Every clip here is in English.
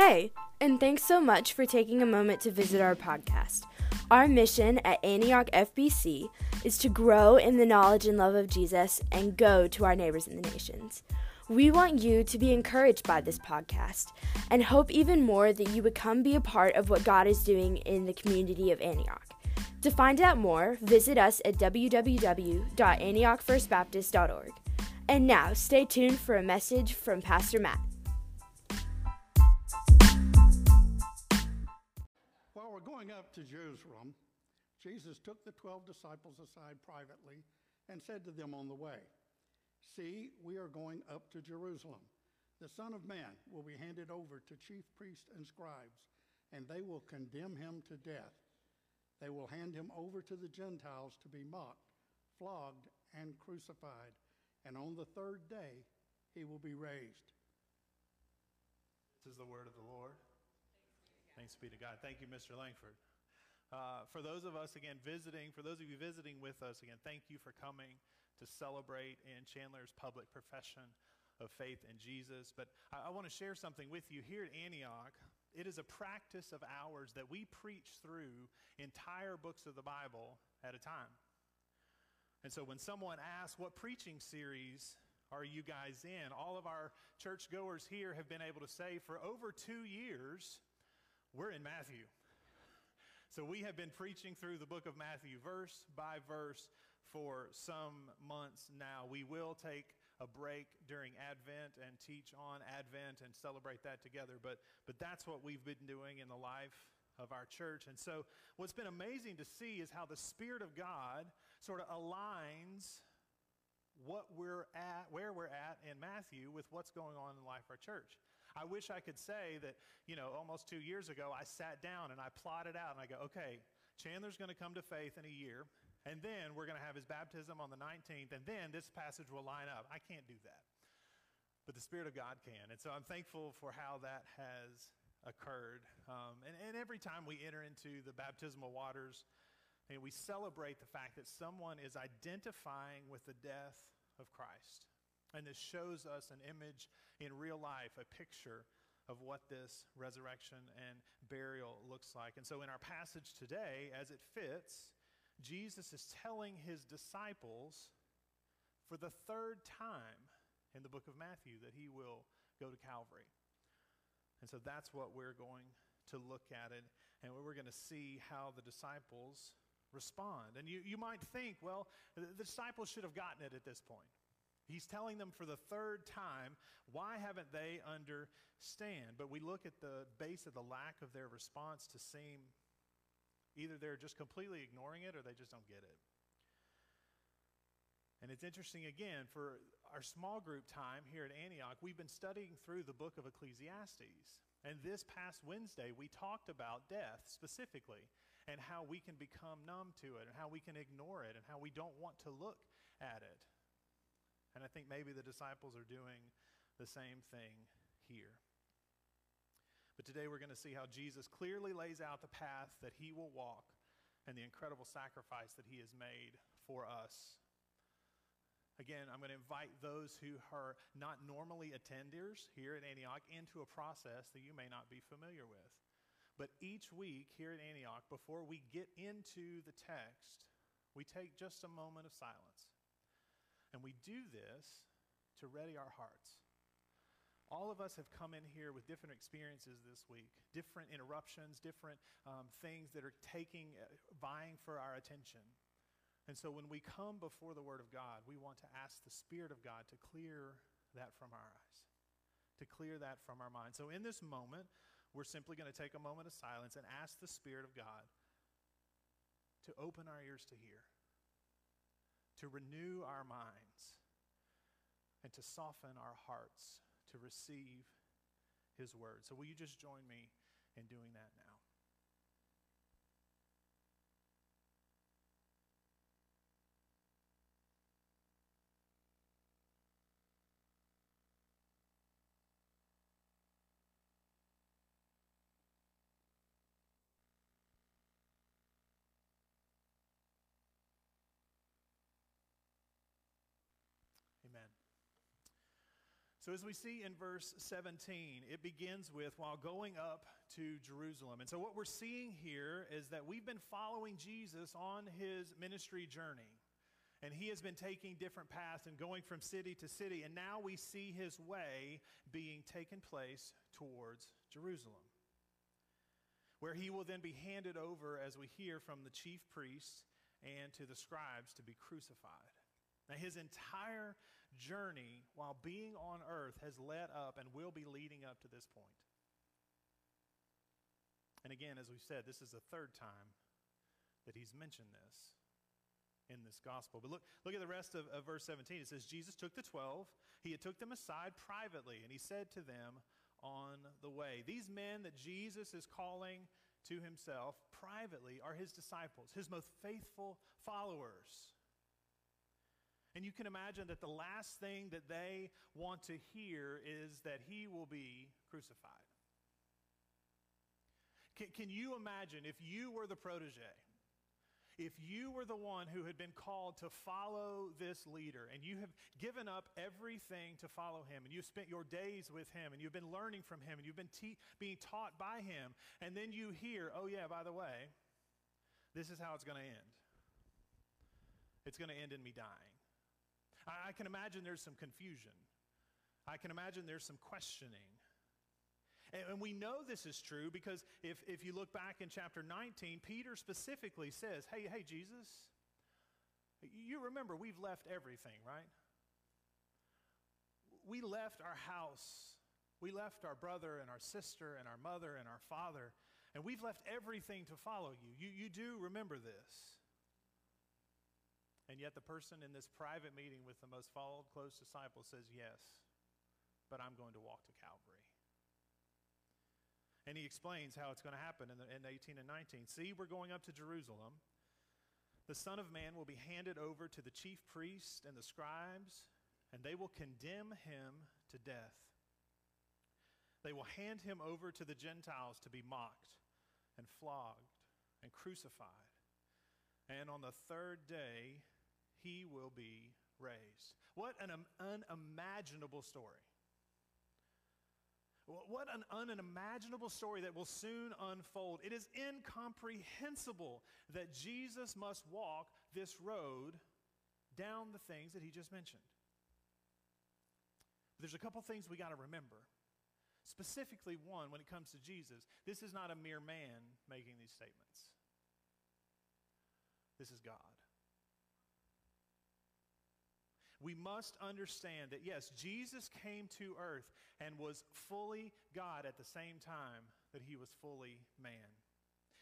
Hey, and thanks so much for taking a moment to visit our podcast. Our mission at Antioch FBC is to grow in the knowledge and love of Jesus and go to our neighbors in the nations. We want you to be encouraged by this podcast and hope even more that you would come be a part of what God is doing in the community of Antioch. To find out more, visit us at www.antiochfirstbaptist.org. And now, stay tuned for a message from Pastor Matt. Going up to Jerusalem, Jesus took the twelve disciples aside privately and said to them on the way, See, we are going up to Jerusalem. The Son of Man will be handed over to chief priests and scribes, and they will condemn him to death. They will hand him over to the Gentiles to be mocked, flogged, and crucified, and on the third day he will be raised. This is the word of the Lord. Thanks be to God. Thank you, Mr. Langford. Uh, for those of us, again, visiting, for those of you visiting with us, again, thank you for coming to celebrate in Chandler's public profession of faith in Jesus. But I, I want to share something with you here at Antioch. It is a practice of ours that we preach through entire books of the Bible at a time. And so when someone asks, What preaching series are you guys in? All of our churchgoers here have been able to say, For over two years, we're in Matthew. So we have been preaching through the book of Matthew, verse by verse, for some months now. We will take a break during Advent and teach on Advent and celebrate that together. But, but that's what we've been doing in the life of our church. And so, what's been amazing to see is how the Spirit of God sort of aligns what we're at, where we're at in Matthew with what's going on in the life of our church. I wish I could say that, you know, almost two years ago, I sat down and I plotted out and I go, okay, Chandler's going to come to faith in a year, and then we're going to have his baptism on the 19th, and then this passage will line up. I can't do that. But the Spirit of God can. And so I'm thankful for how that has occurred. Um, and, and every time we enter into the baptismal waters, and we celebrate the fact that someone is identifying with the death of Christ. And this shows us an image in real life, a picture of what this resurrection and burial looks like. And so, in our passage today, as it fits, Jesus is telling his disciples for the third time in the book of Matthew that he will go to Calvary. And so that's what we're going to look at it, and we're going to see how the disciples respond. And you, you might think, well, the, the disciples should have gotten it at this point. He's telling them for the third time, why haven't they understand? But we look at the base of the lack of their response to seem either they're just completely ignoring it or they just don't get it. And it's interesting again, for our small group time here at Antioch, we've been studying through the book of Ecclesiastes. And this past Wednesday, we talked about death specifically and how we can become numb to it and how we can ignore it and how we don't want to look at it. And I think maybe the disciples are doing the same thing here. But today we're going to see how Jesus clearly lays out the path that he will walk and the incredible sacrifice that he has made for us Again, I'm going to invite those who are not normally attenders here at Antioch into a process that you may not be familiar with. But each week here at Antioch, before we get into the text, we take just a moment of silence. And we do this to ready our hearts. All of us have come in here with different experiences this week, different interruptions, different um, things that are taking, uh, vying for our attention. And so when we come before the Word of God, we want to ask the Spirit of God to clear that from our eyes, to clear that from our mind. So in this moment, we're simply going to take a moment of silence and ask the Spirit of God to open our ears to hear, to renew our minds, and to soften our hearts to receive His Word. So will you just join me in doing that now? So, as we see in verse 17, it begins with while going up to Jerusalem. And so, what we're seeing here is that we've been following Jesus on his ministry journey. And he has been taking different paths and going from city to city. And now we see his way being taken place towards Jerusalem, where he will then be handed over, as we hear from the chief priests and to the scribes, to be crucified. Now, his entire journey while being on earth has led up and will be leading up to this point. And again, as we've said, this is the third time that he's mentioned this in this gospel. But look, look at the rest of, of verse 17. It says, Jesus took the twelve, he had took them aside privately, and he said to them on the way. These men that Jesus is calling to himself privately are his disciples, his most faithful followers. And you can imagine that the last thing that they want to hear is that he will be crucified. Can, can you imagine if you were the protege? If you were the one who had been called to follow this leader and you have given up everything to follow him and you've spent your days with him and you've been learning from him and you've been te- being taught by him, and then you hear, oh, yeah, by the way, this is how it's going to end. It's going to end in me dying. I, I can imagine there's some confusion. I can imagine there's some questioning. And, and we know this is true because if, if you look back in chapter 19, Peter specifically says, Hey, hey, Jesus, you remember we've left everything, right? We left our house. We left our brother and our sister and our mother and our father, and we've left everything to follow you. You, you do remember this. And yet, the person in this private meeting with the most followed close disciple says, Yes, but I'm going to walk to Calvary. And he explains how it's going to happen in, the, in 18 and 19. See, we're going up to Jerusalem. The Son of Man will be handed over to the chief priests and the scribes, and they will condemn him to death. They will hand him over to the Gentiles to be mocked and flogged and crucified. And on the third day, he will be raised. What an unimaginable story. What an unimaginable story that will soon unfold. It is incomprehensible that Jesus must walk this road down the things that he just mentioned. But there's a couple things we got to remember. Specifically, one, when it comes to Jesus, this is not a mere man making these statements, this is God we must understand that yes, Jesus came to earth and was fully God at the same time that he was fully man.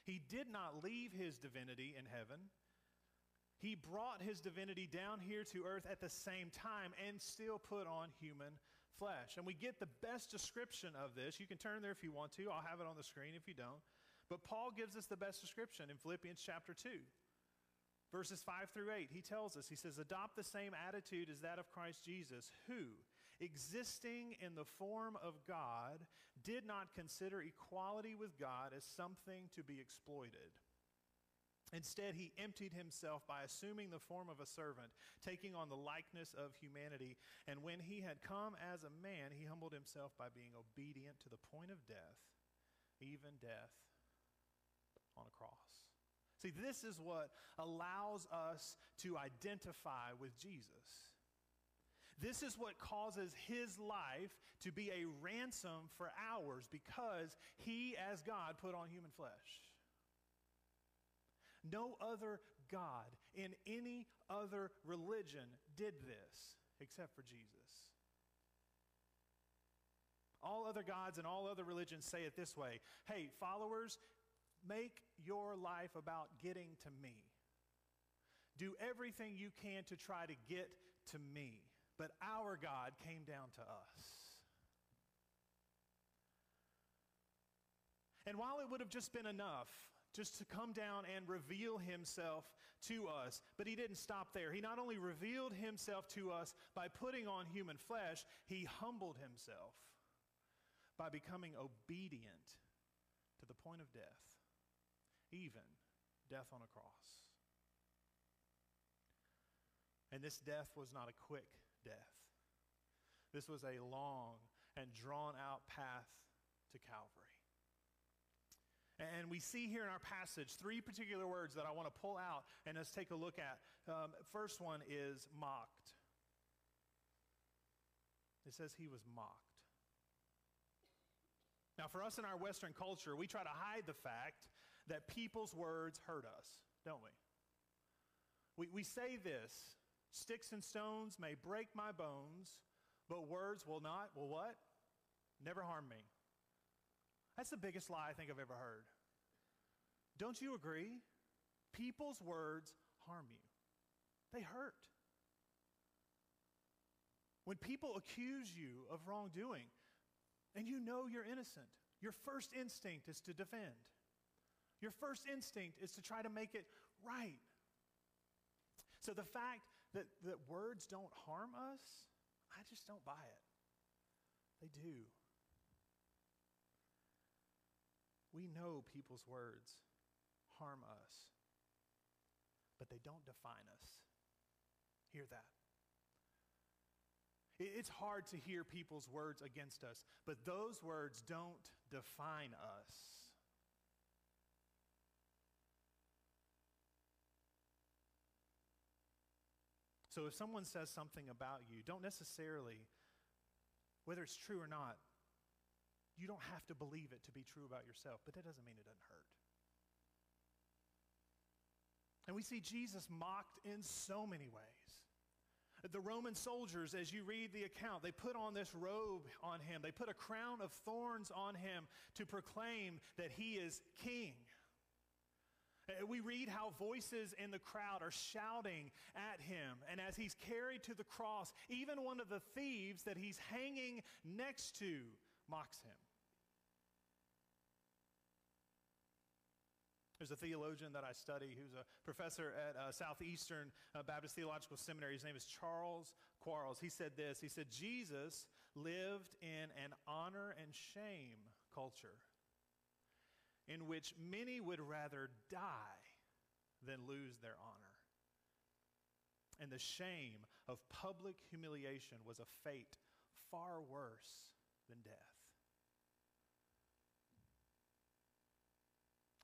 He did not leave his divinity in heaven. He brought his divinity down here to earth at the same time and still put on human flesh. And we get the best description of this. You can turn there if you want to. I'll have it on the screen if you don't. But Paul gives us the best description in Philippians chapter 2. Verses 5 through 8, he tells us, he says, Adopt the same attitude as that of Christ Jesus, who, existing in the form of God, did not consider equality with God as something to be exploited. Instead, he emptied himself by assuming the form of a servant, taking on the likeness of humanity. And when he had come as a man, he humbled himself by being obedient to the point of death, even death on a cross. See, this is what allows us to identify with Jesus. This is what causes his life to be a ransom for ours because he, as God, put on human flesh. No other God in any other religion did this except for Jesus. All other gods and all other religions say it this way Hey, followers, Make your life about getting to me. Do everything you can to try to get to me. But our God came down to us. And while it would have just been enough just to come down and reveal himself to us. But he didn't stop there. He not only revealed himself to us by putting on human flesh, he humbled himself by becoming obedient to the point of death even death on a cross. And this death was not a quick death. This was a long and drawn out path to Calvary. And we see here in our passage three particular words that I want to pull out and let's take a look at. Um, first one is mocked. It says he was mocked. Now, for us in our Western culture, we try to hide the fact that people's words hurt us, don't we? We, we say this sticks and stones may break my bones, but words will not, will what? Never harm me. That's the biggest lie I think I've ever heard. Don't you agree? People's words harm you, they hurt. When people accuse you of wrongdoing and you know you're innocent, your first instinct is to defend. Your first instinct is to try to make it right. So the fact that, that words don't harm us, I just don't buy it. They do. We know people's words harm us, but they don't define us. Hear that. It's hard to hear people's words against us, but those words don't define us. So if someone says something about you, don't necessarily, whether it's true or not, you don't have to believe it to be true about yourself, but that doesn't mean it doesn't hurt. And we see Jesus mocked in so many ways. The Roman soldiers, as you read the account, they put on this robe on him. They put a crown of thorns on him to proclaim that he is king. Uh, we read how voices in the crowd are shouting at him. And as he's carried to the cross, even one of the thieves that he's hanging next to mocks him. There's a theologian that I study who's a professor at uh, Southeastern uh, Baptist Theological Seminary. His name is Charles Quarles. He said this He said, Jesus lived in an honor and shame culture in which many would rather die than lose their honor. And the shame of public humiliation was a fate far worse than death.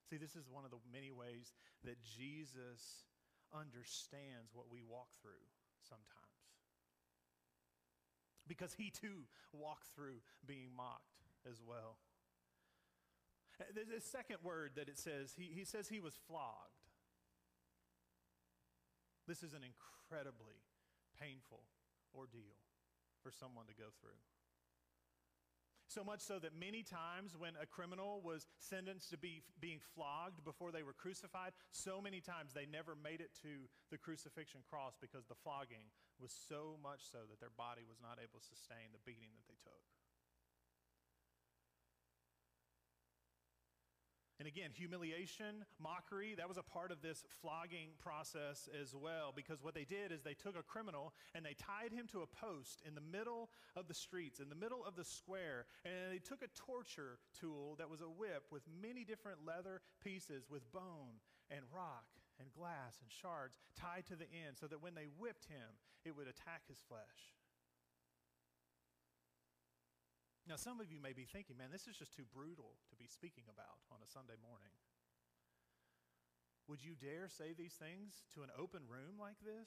See, this is one of the many ways that Jesus understands what we walk through sometimes. Because he too walked through being mocked as well. There's a second word that it says. He, he says he was flogged. This is an incredibly painful ordeal for someone to go through. So much so that many times when a criminal was sentenced to be being flogged before they were crucified, so many times they never made it to the crucifixion cross because the flogging was so much so that their body was not able to sustain the beating that they took. And again, humiliation, mockery, that was a part of this flogging process as well. Because what they did is they took a criminal and they tied him to a post in the middle of the streets, in the middle of the square. And they took a torture tool that was a whip with many different leather pieces with bone and rock and glass and shards tied to the end so that when they whipped him, it would attack his flesh. Now, some of you may be thinking, man, this is just too brutal to be speaking about on a Sunday morning. Would you dare say these things to an open room like this?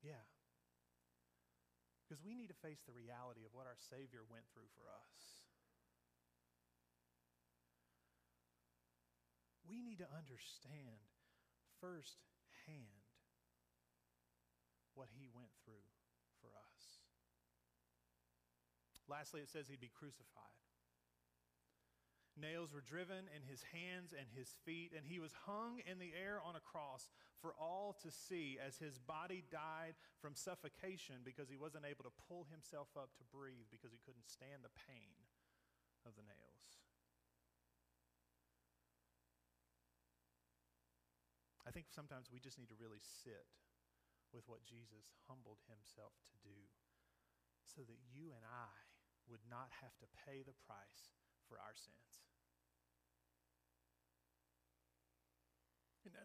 Yeah. Because we need to face the reality of what our Savior went through for us. We need to understand firsthand what He went through for us. Lastly, it says he'd be crucified. Nails were driven in his hands and his feet, and he was hung in the air on a cross for all to see as his body died from suffocation because he wasn't able to pull himself up to breathe because he couldn't stand the pain of the nails. I think sometimes we just need to really sit with what Jesus humbled himself to do so that you and I would not have to pay the price for our sins.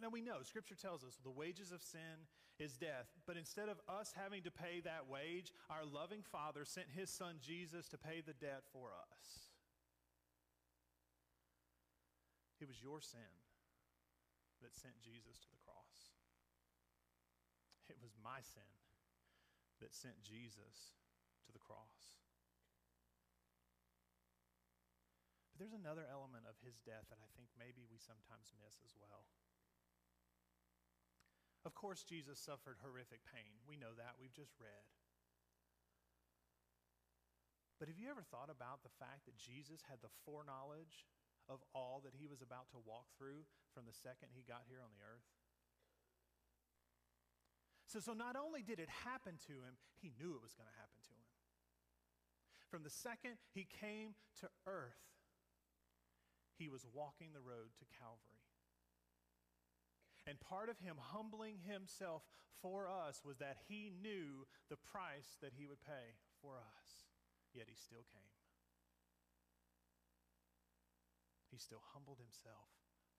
Now we know, Scripture tells us the wages of sin is death. But instead of us having to pay that wage, our loving Father sent His Son Jesus to pay the debt for us. It was your sin that sent Jesus to the cross. It was my sin that sent Jesus to the cross. There's another element of his death that I think maybe we sometimes miss as well. Of course, Jesus suffered horrific pain. We know that. We've just read. But have you ever thought about the fact that Jesus had the foreknowledge of all that he was about to walk through from the second he got here on the earth? So, so not only did it happen to him, he knew it was going to happen to him. From the second he came to earth, he was walking the road to Calvary. And part of him humbling himself for us was that he knew the price that he would pay for us, yet he still came. He still humbled himself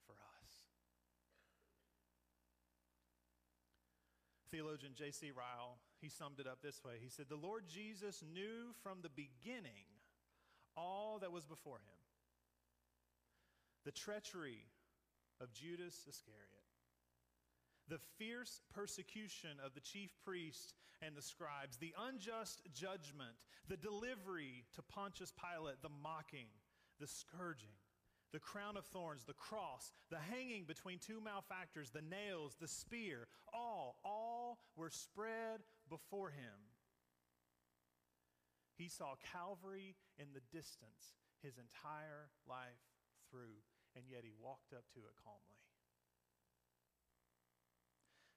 for us. Theologian J.C. Ryle, he summed it up this way. He said, The Lord Jesus knew from the beginning all that was before him the treachery of Judas Iscariot. The fierce persecution of the chief priests and the scribes, the unjust judgment, the delivery to Pontius Pilate, the mocking, the scourging, the crown of thorns, the cross, the hanging between two malefactors, the nails, the spear, all, all were spread before him. He saw Calvary in the distance his entire life through, and yet he walked up to it calmly.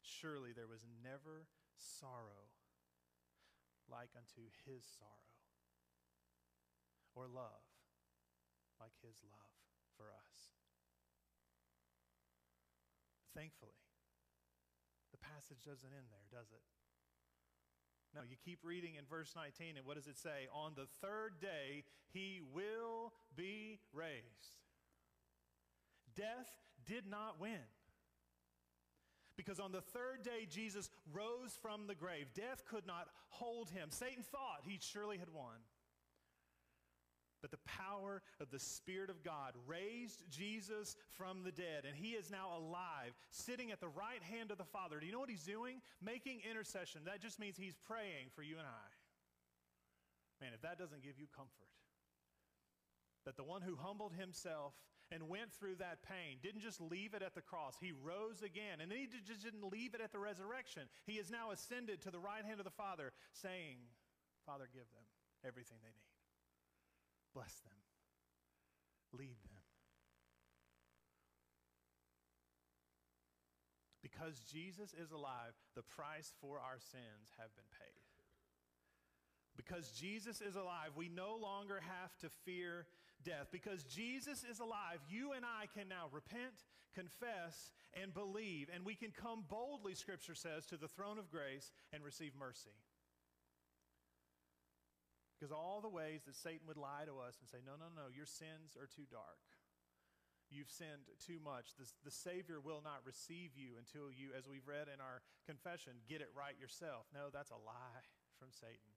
Surely there was never sorrow like unto his sorrow, or love like his love for us. Thankfully, the passage doesn't end there, does it? No, you keep reading in verse 19, and what does it say? On the third day, he will be raised. Death did not win. Because on the third day, Jesus rose from the grave. Death could not hold him. Satan thought he surely had won. But the power of the Spirit of God raised Jesus from the dead, and he is now alive, sitting at the right hand of the Father. Do you know what he's doing? Making intercession. That just means he's praying for you and I. Man, if that doesn't give you comfort, that the one who humbled himself and went through that pain. Didn't just leave it at the cross. He rose again. And then he just didn't leave it at the resurrection. He is now ascended to the right hand of the Father, saying, Father, give them everything they need. Bless them. Lead them. Because Jesus is alive, the price for our sins have been paid. Because Jesus is alive, we no longer have to fear death. Because Jesus is alive, you and I can now repent, confess, and believe. And we can come boldly, Scripture says, to the throne of grace and receive mercy. Because all the ways that Satan would lie to us and say, no, no, no, your sins are too dark. You've sinned too much. The, the Savior will not receive you until you, as we've read in our confession, get it right yourself. No, that's a lie from Satan.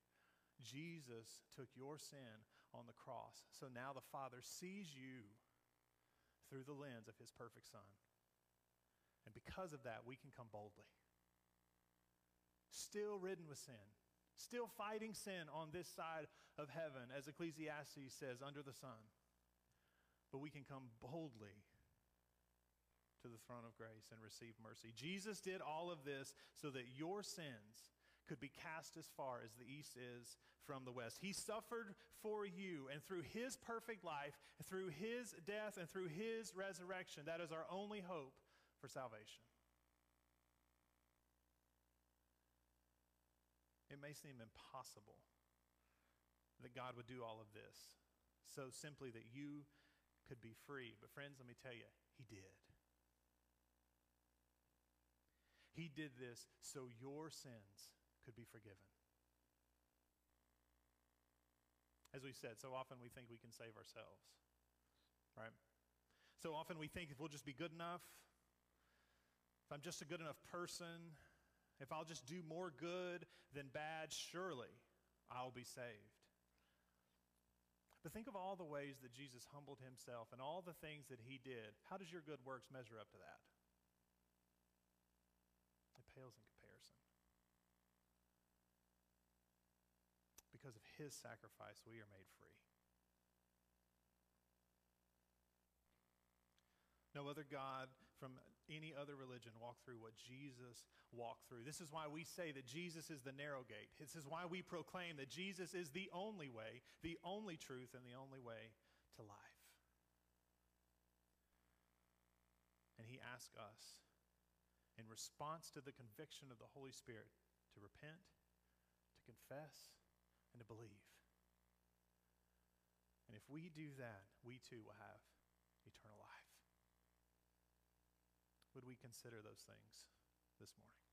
Jesus took your sin on the cross. So now the Father sees you through the lens of his perfect Son. And because of that, we can come boldly. Still ridden with sin, still fighting sin on this side of heaven, as Ecclesiastes says, under the sun. But we can come boldly to the throne of grace and receive mercy. Jesus did all of this so that your sins could be cast as far as the east is from the west. He suffered for you, and through his perfect life, through his death, and through his resurrection, that is our only hope for salvation. It may seem impossible that God would do all of this so simply that you could be free. But, friends, let me tell you, He did. He did this so your sins could be forgiven. As we said, so often we think we can save ourselves, right? So often we think if we'll just be good enough, if I'm just a good enough person, if I'll just do more good than bad, surely I'll be saved. But think of all the ways that Jesus humbled himself and all the things that he did. How does your good works measure up to that? It pales in comparison. Because of his sacrifice, we are made free. No other God from any other religion walked through what Jesus walked through. This is why we say that Jesus is the narrow gate. This is why we proclaim that Jesus is the only way, the only truth, and the only way to life. And he asks us, in response to the conviction of the Holy Spirit, to repent, to confess, and to believe. And if we do that, we too will have eternal life would we consider those things this morning?